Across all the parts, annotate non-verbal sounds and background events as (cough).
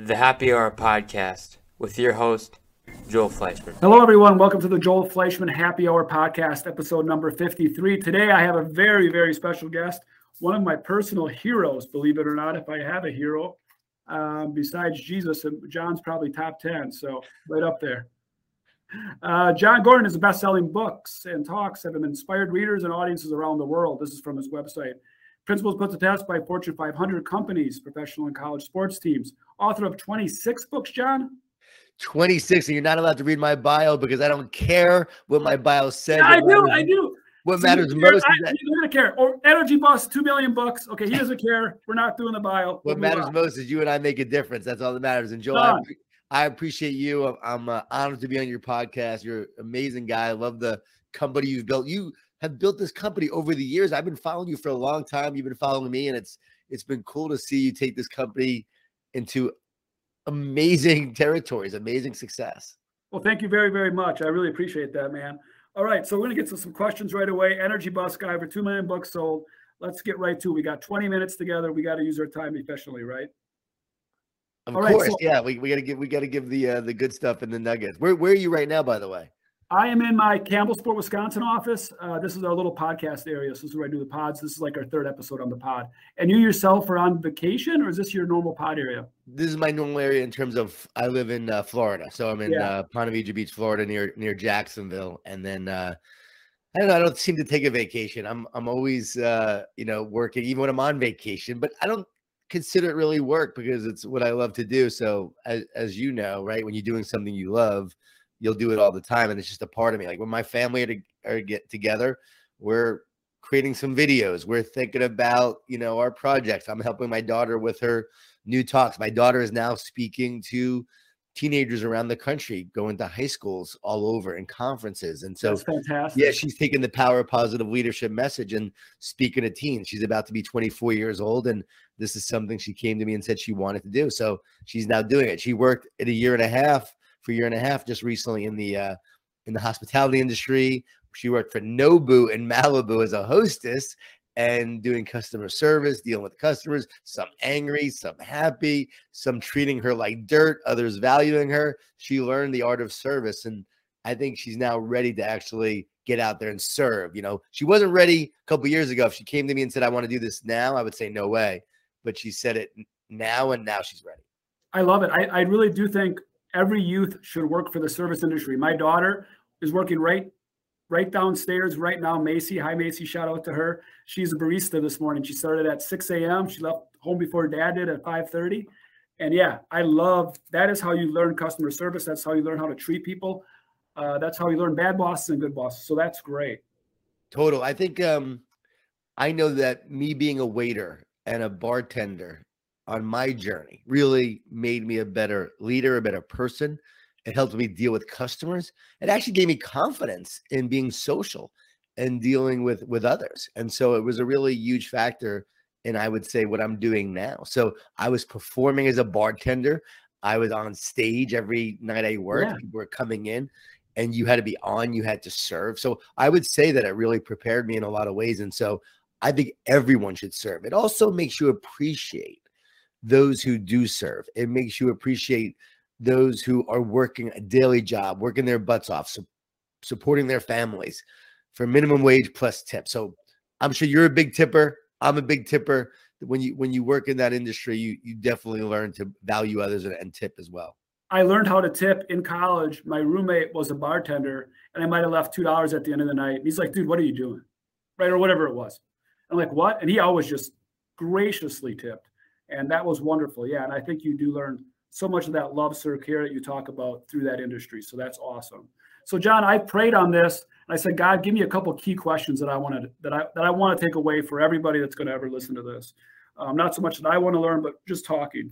the Happy Hour podcast with your host, Joel Fleischman. Hello, everyone. Welcome to the Joel Fleischman Happy Hour podcast, episode number 53. Today, I have a very, very special guest, one of my personal heroes, believe it or not, if I have a hero. Um, besides Jesus, and John's probably top 10, so right up there. Uh, Jon Gordon is best selling books and talks that have inspired readers and audiences around the world. This is from his website. Principles put to test by Fortune 500 companies, professional and college sports teams. Author of 26 books, John. 26, and you're not allowed to read my bio because I don't care what my bio says. Yeah, I do. I do. What so matters most I, is that you don't care. Or Energy Bus, two million bucks. Okay, he doesn't care. We're not doing the bio. What matters on. most is you and I make a difference. That's all that matters. And Joel, I, I, appreciate you. I'm uh, honored to be on your podcast. You're an amazing guy. I love the company you've built. You have built this company over the years. I've been following you for a long time. You've been following me, and it's it's been cool to see you take this company into amazing (laughs) territories, amazing success. Well, thank you very, very much. I really appreciate that, man. All right, so we're gonna get to some questions right away. Energy Bus guy for two million bucks sold. Let's get right to. It. We got 20 minutes together. We got to use our time efficiently, right? Of All course, right, so, yeah. We, we got to give we got to give the uh, the good stuff and the nuggets. Where where are you right now, by the way? I am in my Campbellsport, Wisconsin office. Uh, this is our little podcast area. So this is where I do the pods. This is like our third episode on the pod. And you yourself are on vacation, or is this your normal pod area? This is my normal area in terms of I live in uh, Florida, so I'm in yeah. uh, Ponte Vedra Beach, Florida, near near Jacksonville. And then uh, I don't know. I don't seem to take a vacation. I'm I'm always uh, you know working, even when I'm on vacation. But I don't consider it really work because it's what I love to do. So as, as you know, right, when you're doing something you love you'll do it all the time and it's just a part of me. Like when my family are, to, are get together we're creating some videos we're thinking about you know our projects. I'm helping my daughter with her new talks. My daughter is now speaking to teenagers around the country going to high schools all over and conferences and so yeah she's taking the power of positive leadership message and speaking to teens. She's about to be 24 years old and this is something she came to me and said she wanted to do so she's now doing it. She worked in a year and a half for a year and a half just recently in the uh, in the hospitality industry. She worked for Nobu in Malibu as a hostess and doing customer service, dealing with customers, some angry, some happy, some treating her like dirt, others valuing her. She learned the art of service. And I think she's now ready to actually get out there and serve. You know, she wasn't ready a couple years ago. If she came to me and said, I want to do this now, I would say, no way. But she said it now, and now she's ready. I love it. I, I really do think every youth should work for the service industry. My daughter is working right right downstairs right now. Macy, hi Macy, shout out to her. She's a barista this morning. She started at 6 a.m. She left home before dad did at 5:30. And yeah, I love that is how you learn customer service. That's how you learn how to treat people. Uh, that's how you learn bad bosses and good bosses. So that's great. Total. I think um, I know that me being a waiter and a bartender on my journey really made me a better leader, a better person. It helped me deal with customers. It actually gave me confidence in being social and dealing with with others. And so it was a really huge factor in I would say what I'm doing now. So I was performing as a bartender. I was on stage every night I worked. Yeah. People were coming in and you had to be on, you had to serve. So I would say that it really prepared me in a lot of ways. And so I think everyone should serve. It also makes you appreciate those who do serve. It makes you appreciate those who are working a daily job, working their butts off, su- supporting their families for minimum wage plus tip. So I'm sure you're a big tipper. I'm a big tipper. When you when you work in that industry, you you definitely learn to value others and, and tip as well. I learned how to tip in college. My roommate was a bartender, and I might have left two dollars at the end of the night. He's like, "Dude, what are you doing?" Right or whatever it was. I'm like, "What?" And he always just graciously tipped and that was wonderful. Yeah, and I think you do learn so much of that love circle here that you talk about through that industry. So that's awesome. So John, I prayed on this and I said, God, give me a couple key questions that I wanted that I that I want to take away for everybody that's going to ever listen to this. Um, not so much that I want to learn, but just talking.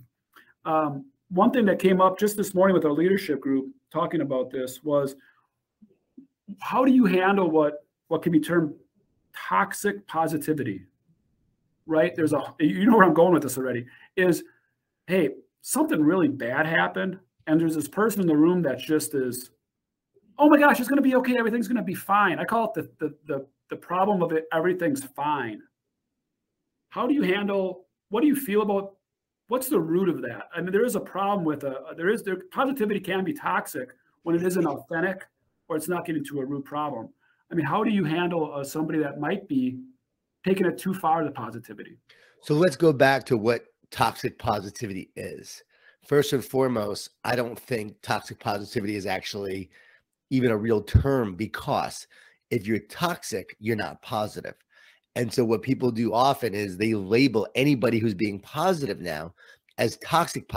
Um, one thing that came up just this morning with our leadership group talking about this was how do you handle what what can be termed toxic positivity right? There's a, you know where I'm going with this already is, hey, something really bad happened. And there's this person in the room that's just is, oh my gosh, it's going to be okay. Everything's going to be fine. I call it the, the, the, the problem of it. Everything's fine. How do you handle, what do you feel about what's the root of that? I mean, there is a problem with a there is there positivity can be toxic when it isn't authentic or it's not getting to a root problem. I mean, how do you handle uh, somebody that might be taking it too far the positivity? So let's go back to what toxic positivity is. First and foremost, I don't think toxic positivity is actually even a real term because if you're toxic, you're not positive. And so what people do often is they label anybody who's being positive now as toxic.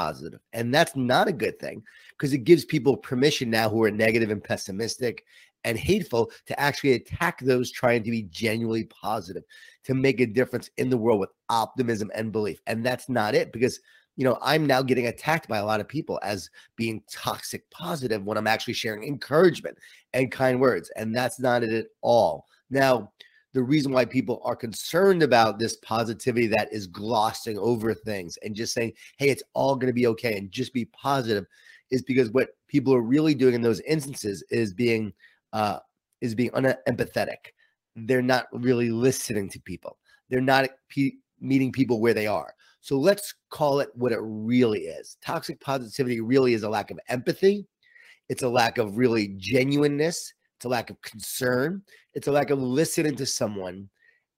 And that's not a good thing because it gives people permission now who are negative and pessimistic and hateful to actually attack those trying to be genuinely positive, to make a difference in the world with optimism and belief. And that's not it because you know, I'm now getting attacked by a lot of people as being toxic positive when I'm actually sharing encouragement and kind words. And that's not it at all. Now, the reason why people are concerned about this positivity that is glossing over things and just saying, hey, it's all going to be okay and just be positive is because what people are really doing in those instances is being uh, is being unempathetic. They're not really listening to people. They're not pe- meeting people where they are. So let's call it what it really is. Toxic positivity really is a lack of empathy. It's a lack of really genuineness. It's a lack of concern. It's a lack of listening to someone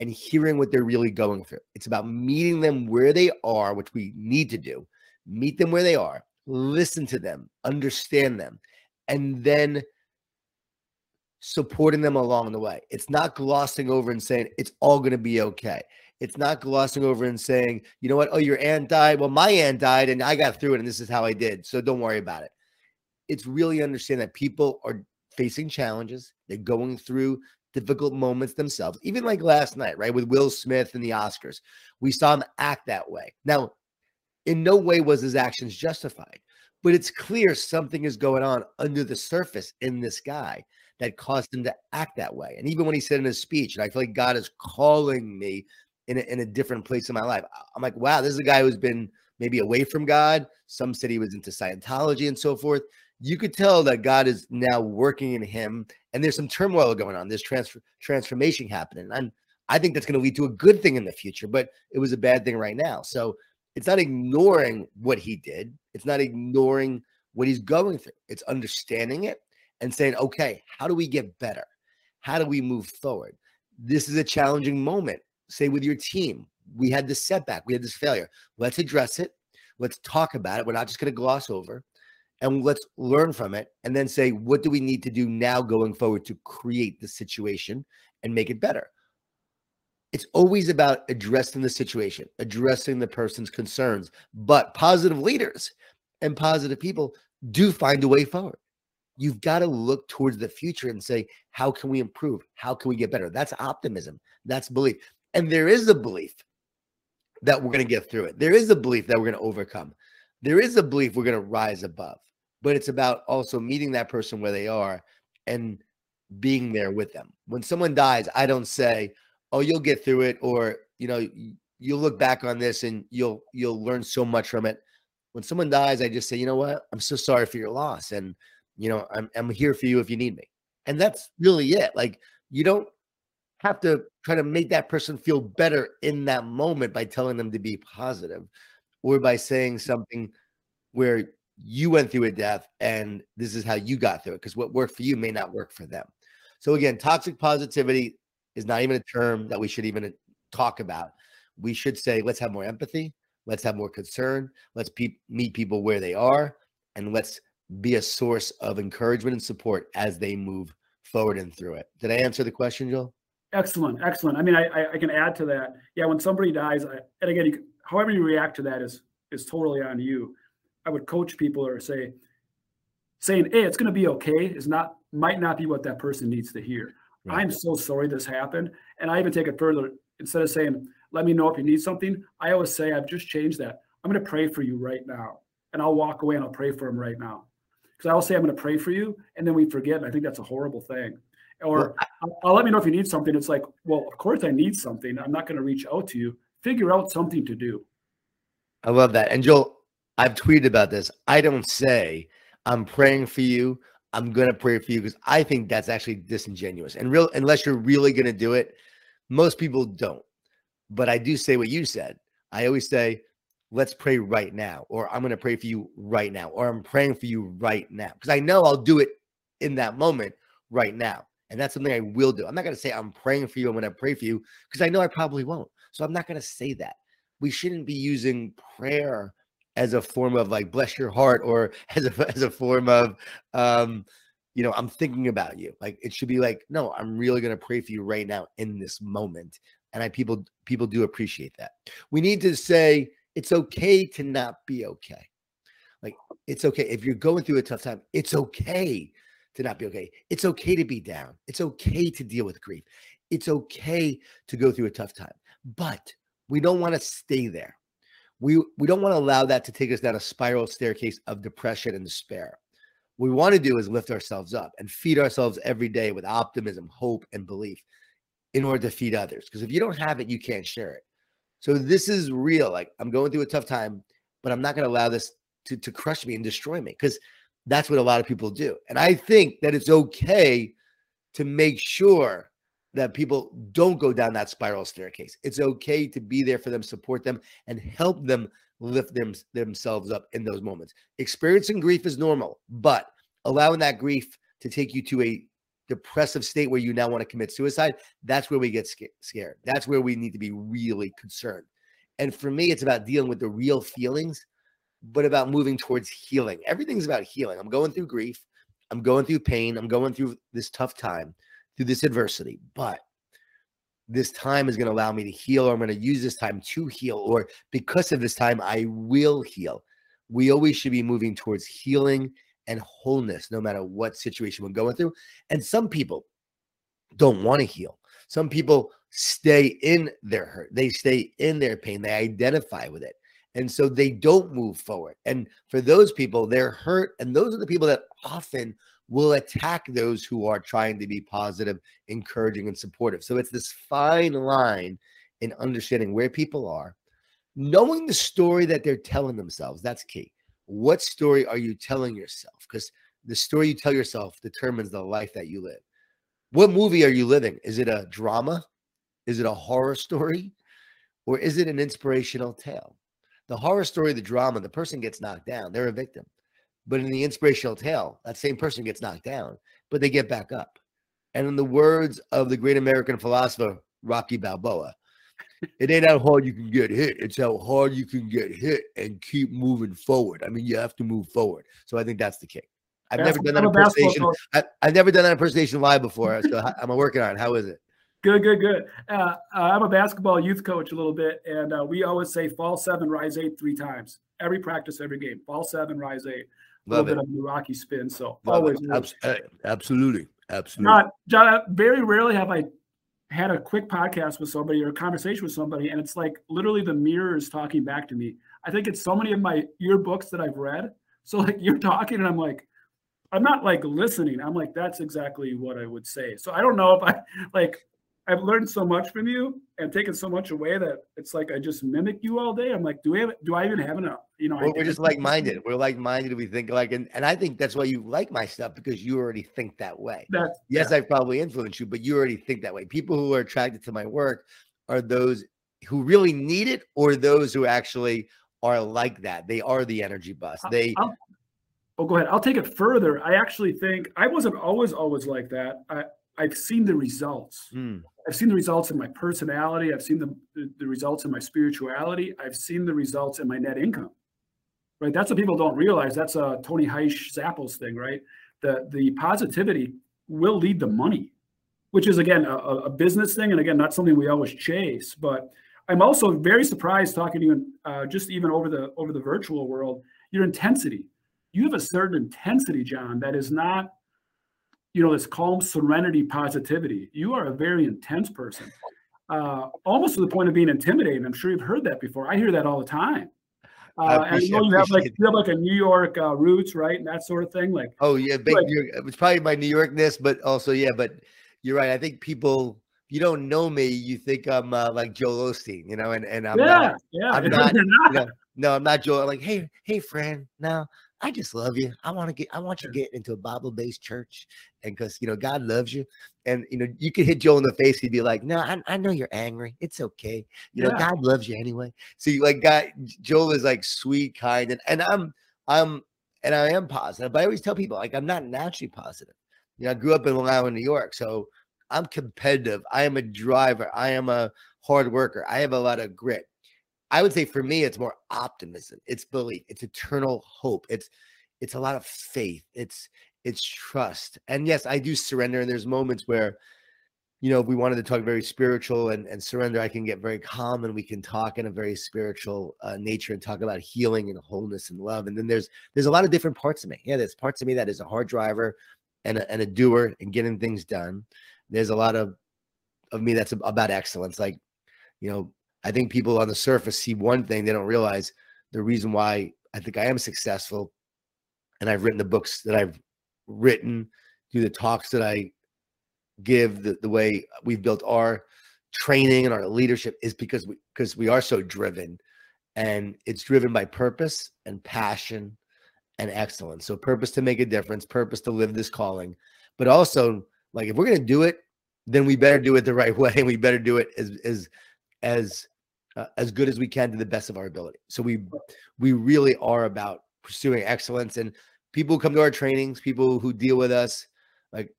and hearing what they're really going through. It's about meeting them where they are, which we need to do. Meet them where they are, listen to them, understand them, and then supporting them along the way. It's not glossing over and saying it's all going to be okay. It's not glossing over and saying, you know what? Oh, your aunt died. Well, my aunt died and I got through it and this is how I did. So don't worry about it. It's really understand that people are facing challenges. They're going through difficult moments themselves. Even like last night, right? With Will Smith and the Oscars, we saw him act that way. Now, in no way was his actions justified, but it's clear something is going on under the surface in this guy that caused him to act that way. And even when he said in his speech, and I feel like God is calling me in a, in a different place in my life. I'm like, wow, this is a guy who's been maybe away from God. Some said he was into Scientology and so forth. You could tell that God is now working in him, and there's some turmoil going on. There's transfer transformation happening, and I think that's going to lead to a good thing in the future. But it was a bad thing right now. So it's not ignoring what he did. It's not ignoring what he's going through. It's understanding it and saying, okay, how do we get better? How do we move forward? This is a challenging moment say with your team, we had this setback, we had this failure. Let's address it. Let's talk about it. We're not just going to gloss over and let's learn from it and then say, what do we need to do now going forward to create the situation and make it better? It's always about addressing the situation, addressing the person's concerns. But positive leaders and positive people do find a way forward. You've got to look towards the future and say, how can we improve? How can we get better? That's optimism. That's belief. And there is a belief that we're going to get through it. There is a belief that we're going to overcome. There is a belief we're going to rise above. But it's about also meeting that person where they are and being there with them. When someone dies, I don't say, "Oh, you'll get through it," or you know, you'll look back on this and you'll you'll learn so much from it. When someone dies, I just say, "You know what? I'm so sorry for your loss, and you know, I'm I'm here for you if you need me." And that's really it. Like you don't have to try to make that person feel better in that moment by telling them to be positive or by saying mm-hmm. something where you went through a death and this is how you got through it because what worked for you may not work for them. So again, toxic positivity is not even a term that we should even uh, talk about. We should say let's have more empathy, let's have more concern, let's pe- meet people where they are and let's be a source of encouragement and support as they move forward and through it. Did I answer the question, Joel? Excellent, excellent. I mean, I, I can add to that. Yeah, when somebody dies, I, and again, you, however you react to that is is totally on you. I would coach people or say, saying, "Hey, it's going to be okay," is not might not be what that person needs to hear. Right. I'm so sorry this happened, and I even take it further. Instead of saying, "Let me know if you need something," I always say, "I've just changed that. I'm going to pray for you right now," and I'll walk away and I'll pray for him right now. Because I will say, "I'm going to pray for you," and then we forget. And I think that's a horrible thing or I'll, I'll oh, oh, let me know if you need something. It's like, well, of course I need something. I'm not going to reach out to you. Figure out something to do. I love that. And Joel, I've tweeted about this. I don't say I'm praying for you. I'm going to pray for you because I think that's actually disingenuous. And real, unless you're really going to do it, most people don't. But I do say what you said. I always say, let's pray right now, or I'm going to pray for you right now, or I'm praying for you right now. Because I know I'll do it in that moment right now. And that's something I will do. I'm not going to say I'm praying for you. I'm going to pray for you because I know I probably won't. So I'm not going to say that. We shouldn't be using prayer as a form of like bless your heart or (laughs) as a as a form of um you know i'm thinking about you like it should be like no i'm really going to pray for you right now in this moment and i people people do appreciate that we need to say it's okay to not be okay like it's okay if you're going through a tough time it's okay to not be okay. It's okay to be down. It's okay to deal with grief. It's okay to go through a tough time. But we don't want to stay there. We we don't want to allow that to take us down a spiral staircase of depression and despair. What we want to do is lift ourselves up and feed ourselves every day with optimism, hope, and belief in order to feed others. Because if you don't have it, you can't share it. So this is real. Like I'm going through a tough time, but I'm not going to allow this to, to crush me and destroy me. Because that's what a lot of people do. And I think that it's okay to make sure that people don't go down that spiral staircase. It's okay to be there for them, support them, and help them lift them, themselves up in those moments. Experiencing grief is normal, but allowing that grief to take you to a depressive state where you now want to commit suicide, that's where we get scared. That's where we need to be really concerned. And for me, it's about dealing with the real feelings but about moving towards healing. Everything's about healing. I'm going through grief. I'm going through pain. I'm going through this tough time, through this adversity. But this time is going to allow me to heal, or I'm going to use this time to heal, or because of this time, I will heal. We always should be moving towards healing and wholeness, no matter what situation we're going through. And some people don't want to heal. Some people stay in their hurt, they stay in their pain, they identify with it. And so they don't move forward. And for those people, they're hurt. And those are the people that often will attack those who are trying to be positive, encouraging, and supportive. So it's this fine line in understanding where people are, knowing the story that they're telling themselves. That's key. What story are you telling yourself? Because the story you tell yourself determines the life that you live. What movie are you living? Is it a drama? Is it a horror story? Or is it an inspirational tale? The horror story, the drama, the person gets knocked down. They're a victim. But in the inspirational tale, that same person gets knocked down, but they get back up. And in the words of the great American philosopher, Rocky Balboa, it ain't how hard you can get hit. It's how hard you can get hit and keep moving forward. I mean, you have to move forward. So I think that's the key. I've that's never done that impersonation. I, have never done that impersonation live before. So I'm working on it. How is it? Good, good, good. Uh, uh, I'm a basketball youth coach a little bit, and uh, we always say fall seven, rise eight three times. Every practice, every game. Fall seven, rise eight. Love a little it. bit of the Rocky spin. So Love always. absolutely. Absolutely. Not, John, very rarely have I had a quick podcast with somebody or a conversation with somebody, and it's like literally the mirror is talking back to me. I think it's so many of my your books that I've read. (laughs) So like you're talking, and I'm like, I'm not like listening. I'm like, that's exactly what I would say. So I don't know if I (laughs) like I've learned so much from you and taken so much away that it's like I just mimic you all day. I'm like, do we have do I even have enough? You know, well, we're just like minded. We're like minded. We think like, and, and I think that's why you like my stuff because you already think that way. That's, yes, yeah. I've probably influenced you, but you already think that way. People who are attracted to my work are those who really need it or those who actually are like that. They are the energy bus. They I'll, oh, go ahead. I'll take it further. I actually think I wasn't always always like that. I I've seen the results. Mm. I've seen the results in my personality. I've seen the, the, results in my spirituality. I've seen the results in my net income. Right. That's what people don't realize. That's a Tony Hsieh Zappos thing, right? The the positivity will lead to money, which is again a, a business thing, and again not something we always chase. But I'm also very surprised talking to you, uh, just even over the over the virtual world. Your intensity. You have a certain intensity, John, that is not you know, this calm serenity positivity. You are a very intense person, uh, almost to the point of being intimidating. I'm sure you've heard that before. I hear that all the time. Uh, and you know you have like you have like a New York uh, roots, right, and that sort of thing. Like, oh yeah, big. Like, it's probably my New Yorkness, but also yeah. But you're right. I think people, you don't know me, you think I'm uh, like Joel Osteen, you know, and and I'm yeah, not, yeah. I'm (laughs) not, not. You know, no, I'm not Joel. I'm like, hey, hey, friend, now I just love you. I want to get, I want you to get into a Bible based church. And because, you know, God loves you. And, you know, you could hit Joel in the face. He'd be like, no, I, I know you're angry. It's okay. You know, God loves you anyway. So you like, God, Joel is like sweet, kind. And, and I'm, I'm, and I am positive, but I always tell people like, I'm not naturally positive. You know, I grew up in Long Island, New York. So I'm competitive. I am a driver. I am a hard worker. I have a lot of grit. I would say for me, it's more optimism. It's belief. It's eternal hope. It's it's a lot of faith. It's it's trust. And yes, I do surrender. And there's moments where, you know, if we wanted to talk very spiritual and, and surrender, I can get very calm and we can talk in a very spiritual uh, nature and talk about healing and wholeness and love. And then there's there's a lot of different parts of me. Yeah, there's parts of me that is a hard driver and a, and a doer and getting things done. There's a lot of of me that's about excellence. Like, you know, I think people on the surface see one thing, they don't realize the reason why I think I am successful. And I've written the books that I've written, do the talks that I give, the, the way we've built our training and our leadership is because we because we are so driven and it's driven by purpose and passion and excellence. So purpose to make a difference, purpose to live this calling, but also like if we're gonna do it, then we better do it the right (laughs) way and we better do it as as as uh, as good as we can to the best of our ability. So we we really are about pursuing excellence and people who come to our trainings, people who deal with us, like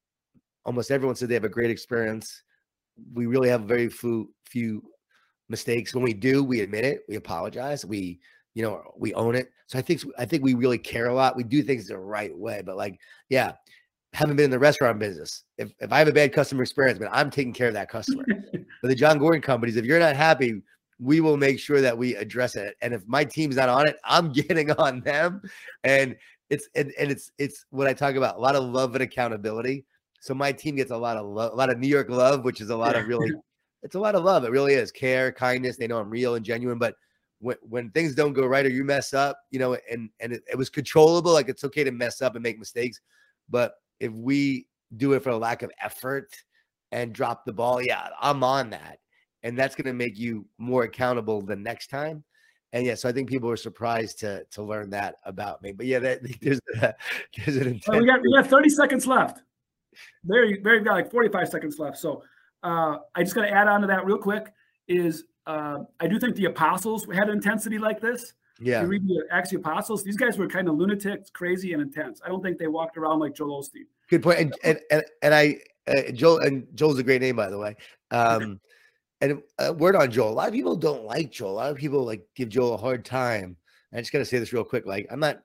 almost everyone said they have a great experience. We really have very few few mistakes. When we do, we admit it, we apologize, we you know we own it. So I think I think we really care a lot. We do things the right way, but like yeah, haven't been in the restaurant business. If if I have a bad customer experience, but I'm taking care of that customer. (laughs) but the Jon Gordon companies, if you're not happy, we will make sure that we address it. And if my team's not on it, I'm (laughs) getting on them. And it's and, and it's it's what I talk about a lot of love and accountability. So my team gets a lot of love, a lot of New York love, which is a lot of really, (laughs) it's a lot of love. It really is care, kindness. They know I'm real and genuine. But when when things don't go right or you mess up, you know, and and it, it was controllable, like it's okay to mess up and make mistakes. But if we do it for a lack of effort and drop the ball, yeah, I'm on that, and that's going to make you more accountable the next time. And yeah, so I think people were surprised to to learn that about me. But yeah, that, (laughs) there's a, there's an Well, we got we got 30 seconds left. There you there you got like 45 seconds left. So uh, I just got to add on to that real quick. Is uh, I do think the apostles had intensity like this. yeah. You read the Acts of the Apostles; these guys were kind of lunatics, crazy, and intense. I don't think they walked around like Joel Osteen. Good point. And and and, and I uh, Joel and Joel's a great name by the way. Um and a word on Joel. A lot of people don't like Joel. A lot of people like give Joel a hard time. I just gotta say this real quick. Like I'm not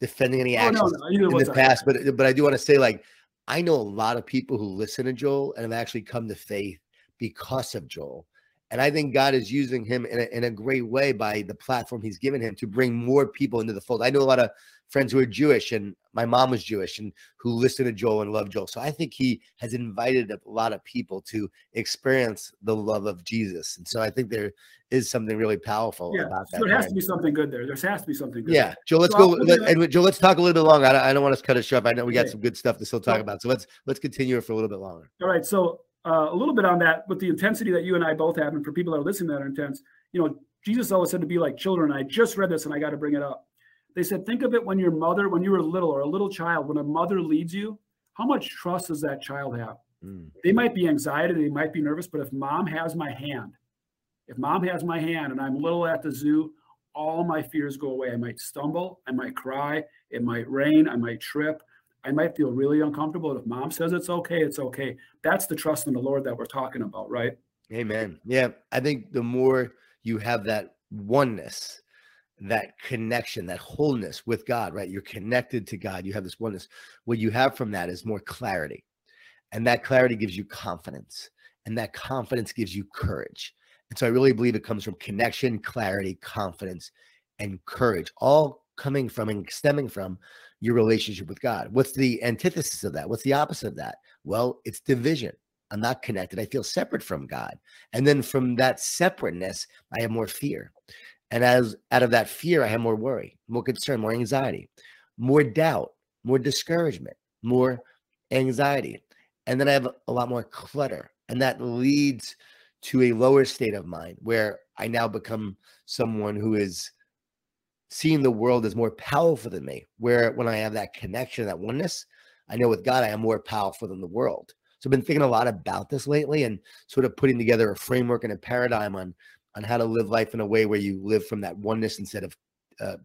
defending any Oh no, actions no, in the past, but uh, but I do want to say like I know a lot of people who listen to Joel and have actually come to faith because of Joel. And I think God is using him in a, in a great way by the platform he's given him to bring more people into the fold. I know a lot of friends who are Jewish, and my mom was Jewish, and who listened to Joel and loved Joel. So I think he has invited a lot of people to experience the love of Jesus. And so I think there is something really powerful Yeah, about that. so there has to be something good there. There has to be something good. Yeah, Joel, Let's So go. Let, and Joel, let's talk a little bit longer. I don't, I don't want to cut it short. I know we got Okay. some good stuff to still talk So- about. So let's let's continue it for a little bit longer. All right. So uh, a little bit on that with the intensity that you and I both have, and for people that are listening that are intense, you know, Jesus always said to be like children. I just read this and I got to bring it up. They said, think of it when your mother, when you were little or a little child, when a mother leads you, how much trust does that child have? Mm, They might be anxiety, they might be nervous, but if mom has my hand, if mom has my hand and I'm little at the zoo, all my fears go away. I might stumble, I might cry, it might rain, I might trip, I might feel really uncomfortable. If mom says it's okay, it's okay. That's the trust in the Lord that we're talking about, right? Amen. Yeah, I think the more you have that oneness, that connection, that wholeness with God, right? You're connected to God. You have this oneness. What you have from that is more clarity, and that clarity gives you confidence, and that confidence gives you courage. And so I really believe it comes from connection, clarity, confidence, and courage, all coming from and stemming from your relationship with God. What's the antithesis of that? What's the opposite of that? Well, it's division. I'm not connected. I feel separate from God. And then from that separateness, I have more fear. And as out of that fear, I have more worry, more concern, more anxiety, more doubt, more discouragement, more anxiety. And then I have a lot more clutter. And that leads to a lower state of mind where I now become someone who is seeing the world as more powerful than me. Where when I have that connection, that oneness, I know with God, I am more powerful than the world. So I've been thinking a lot about this lately and sort of putting together a framework and a paradigm on on how to live life in a way where you live from that oneness instead of uh,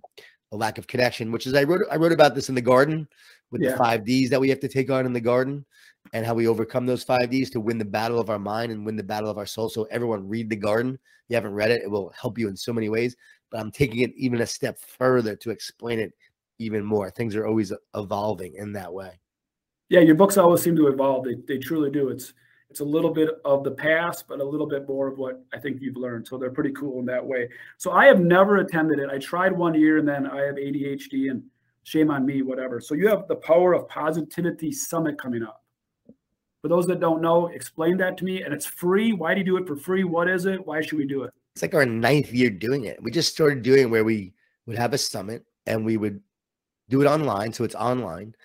a lack of connection. Which is I wrote I wrote about this in the garden with yeah. the five Ds that we have to take on in the garden and how we overcome those five Ds to win the battle of our mind and win the battle of our soul. So everyone read the garden. If you haven't read it, it will help you in so many ways. But I'm taking it even a step further to explain it even more. Things are always evolving in that way. Yeah, your books always seem to evolve. They, they truly do. It's it's a little bit of the past, but a little bit more of what I think you've learned. So they're pretty cool in that way. So I have never attended it. I tried one year and then I have ADHD and shame on me, whatever. So you have the Power of Positivity Summit coming up. For those that don't know, explain that to me. And it's free. Why do you do it for free? What is it? Why should we do it? It's like our ninth year doing it. We just started doing where we would have a summit and we would do it online. So it's online.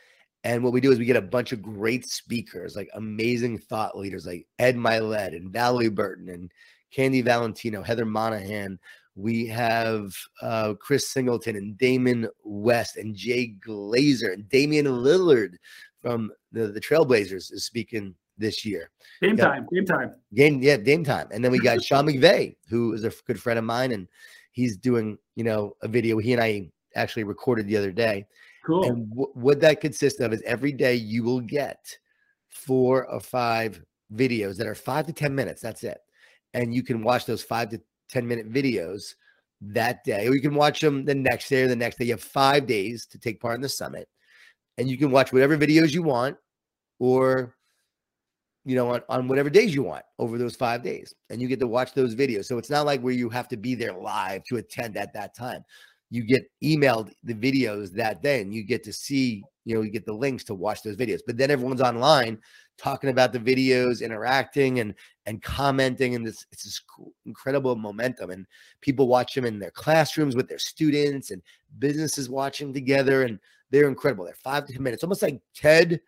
And what we do is we get a bunch of great speakers, like amazing thought leaders like Ed Mylett and Valorie Burton and Candy Valentino, Heather Monahan, we have uh, Chris Singleton and Damon West and Jay Glazer and Damian Lillard from the, the Trailblazers is speaking this year. Game time, game time. Game, yeah, game time. And then we got (laughs) Sean McVay, who is a good friend of mine, and he's doing, you know, a video he and I actually recorded the other day. Cool. And w- what that consists of is every day you will get four or five videos that are five to 10 minutes. That's it. And you can watch those five to 10 minute videos that day, or you can watch them the next day or the next day. You have five days to take part in the summit, and you can watch whatever videos you want, or you know, on, on whatever days you want over those five days. And you get to watch those videos. So it's not like where you have to be there live to attend at that time. You get emailed the videos that day and you get to see, you know, you get the links to watch those videos. But then everyone's online talking about the videos, interacting and and commenting, and this it's this incredible momentum. And people watch them in their classrooms with their students, and businesses watching together, and they're incredible. They're five to ten minutes, almost like TED,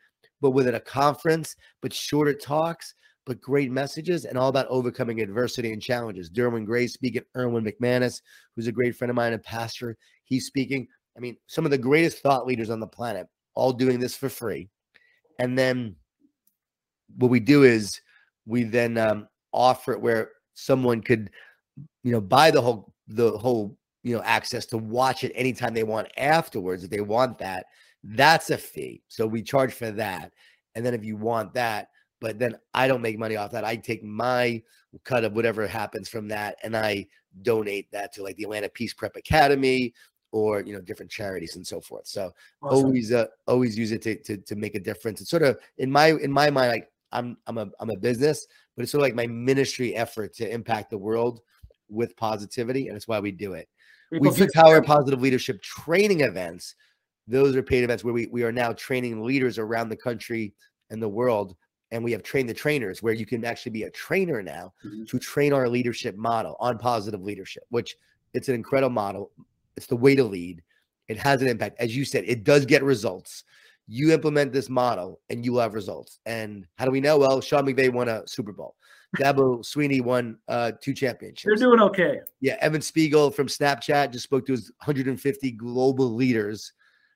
but within a conference, but shorter talks, but great messages, and all about overcoming adversity and challenges. Derwin Gray speaking, Erwin McManus, who's a great friend of mine, a pastor, he's speaking. I mean, some of the greatest thought leaders on the planet, all doing this for free. And then what we do is we then um, offer it where someone could, you know, buy the whole the whole you know access to watch it anytime they want afterwards if they want that. That's a fee. So we charge for that. And then if you want that, but then I don't make money off that. I take my cut of whatever happens from that and I donate that to like the Atlanta Peace Prep Academy or you know different charities and so forth. So awesome. always uh, always use it to, to to make a difference. It's sort of in my in my mind like I'm I'm a I'm a business, but it's sort of like my ministry effort to impact the world with positivity, and it's why we do it. We do power positive leadership training events. Those are paid events where we, we are now training leaders around the country and the world. And we have trained the trainers where you can actually be a trainer now mm-hmm. to train our leadership model on positive leadership, which it's an incredible model. It's the way to lead. It has an impact. As you said, it does get results you implement this model and you will have results. And how do we know? Well, Sean McVay won a Super Bowl. Dabo Swinney won uh, two championships. They're doing okay. Yeah, Evan Spiegel from Snapchat just spoke to his 150 global leaders.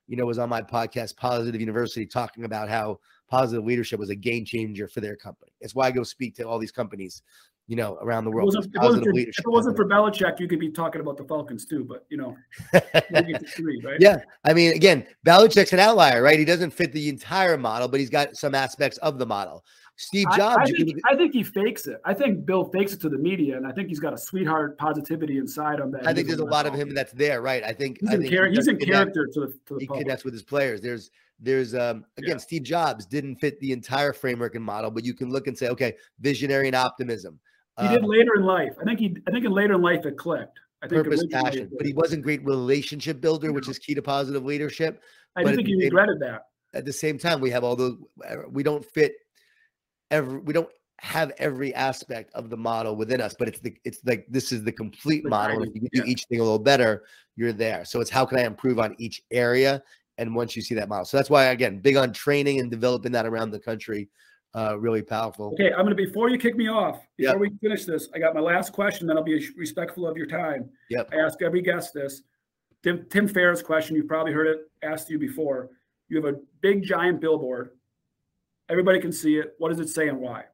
You know, was on my podcast, Positive University, talking about how positive leadership was a game changer for their company. It's why I go speak to all these companies you know, around the world. If it, wasn't, for, if it wasn't for Belichick, you could be talking about the Falcons too, but you know, (laughs) three, right? Yeah. I mean, again, Belichick's an outlier, right? He doesn't fit the entire model, but he's got some aspects of the model. Steve Jobs. I, I, think, I, think, he fakes it. I think Bill fakes it to the media, and I think he's got a sweetheart positivity inside him. That I think there's a lot of him that's there, right? I think he's I in, think char- he's in character to the, to the he public. connects with his players. There's there's um again, yeah. Steve Jobs didn't fit the entire framework and model, but you can look and say, okay, visionary and optimism. He did um, later in life. I think he. I think in later in life it clicked. I think purpose, passion, but he wasn't great relationship builder, which is key to positive leadership. I think he regretted that. At the same time, we have all those. Uh, we don't fit every. We don't have every aspect of the model within us, but it's the it's like this is the complete model. If you do yeah. each thing a little better, you're there. So it's how can I improve on each area? And once you see that model, so that's why again, big on training and developing that around the country uh, really powerful. Okay, I'm going to before you kick me off, before yep. we finish this, I got my last question. Then I'll be respectful of your time. Yep. I ask every guest this: Tim, Tim Ferriss question. You've probably heard it asked you before. You have a big giant billboard. Everybody can see it. What does it say and why?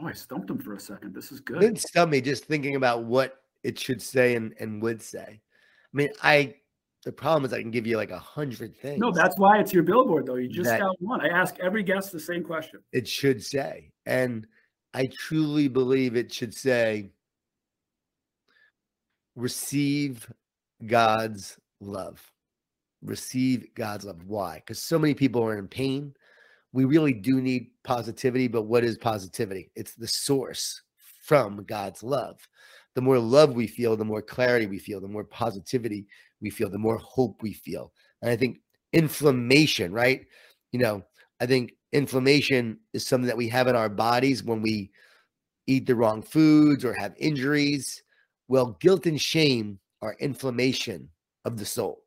Oh, I stumped him for a second. This is good. Didn't stump me just thinking about what it should say and, and would say. I mean, I the problem is I can give you like a hundred things. No, that's why it's your billboard, though. You just got one. I ask every guest the same question. It should say, and I truly believe it should say, receive God's love. Receive God's love. Why? Because so many people are in pain. We really do need positivity, but what is positivity? It's the source from God's love. The more love we feel, the more clarity we feel, the more positivity we feel, the more hope we feel. And I think inflammation, right? You know, I think inflammation is something that we have in our bodies when we eat the wrong foods or have injuries. Well, guilt and shame are inflammation of the soul.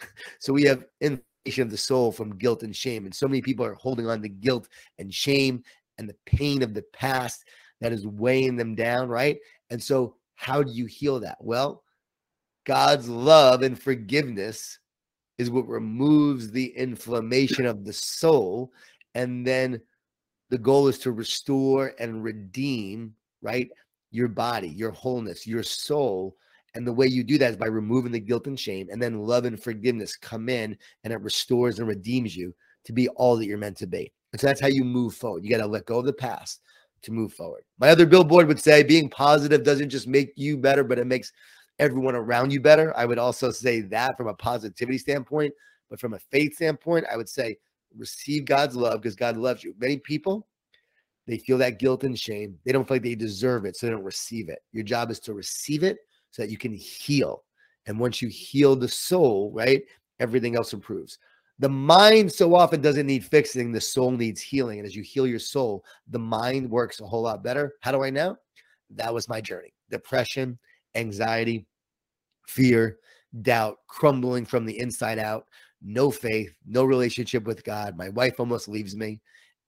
(laughs) so we have inflammation of the soul from guilt and shame. And so many people are holding on to guilt and shame and the pain of the past that is weighing them down, right? And so, how do you heal that? Well, God's love and forgiveness is what removes the inflammation of the soul. And then the goal is to restore and redeem, right? Your body, your wholeness, your soul. And the way you do that is by removing the guilt and shame. And then love and forgiveness come in and it restores and redeems you to be all that you're meant to be. And so that's how you move forward. You got to let go of the past to move forward. My other billboard would say being positive doesn't just make you better, but it makes everyone around you better. I would also say that from a positivity standpoint, but from a faith standpoint, I would say receive God's love because God loves you. Many people, they feel that guilt and shame. They don't feel like they deserve it, so they don't receive it. Your job is to receive it so that you can heal. And once you heal the soul, right, everything else improves. The mind so often doesn't need fixing, the soul needs healing. And as you heal your soul, the mind works a whole lot better. How do I know? That was my journey. Depression, anxiety, fear, doubt, crumbling from the inside out, no faith, no relationship with God. My wife almost leaves me.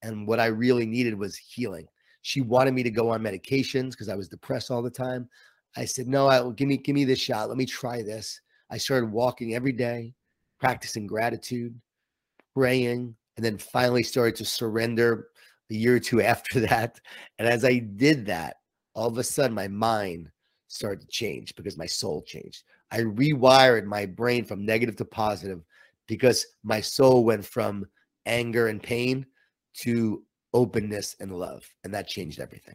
And what I really needed was healing. She wanted me to go on medications because I was depressed all the time. I said, no, I, give me, give me this shot. Let me try this. I started walking every day, practicing gratitude, praying, and then finally started to surrender a year or two (laughs) after that. And as I did that, all of a sudden my mind started to change because my soul changed. I rewired my brain from negative to positive because my soul went from anger and pain to openness and love. And that changed everything.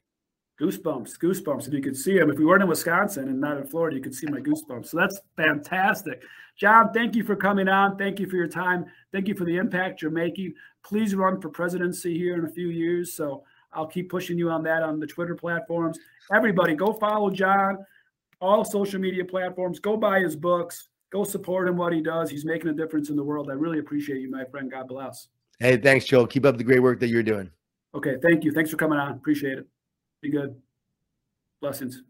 Goosebumps, goosebumps. If you could see them, if we weren't in Wisconsin and not in Florida, you could see my goosebumps. So that's fantastic. John, thank you for coming on. Thank you for your time. Thank you for the impact you're making. Please run for presidency here in a few years. So I'll keep pushing you on that on the Twitter platforms. Everybody, go follow John, all social media platforms. Go buy his books. Go support him what he does. He's making a difference in the world. I really appreciate you, my friend. God bless. Hey, thanks, Joel. Keep up the great work that you're doing. Okay, thank you. Thanks for coming on. Appreciate it. Be good. Blessings.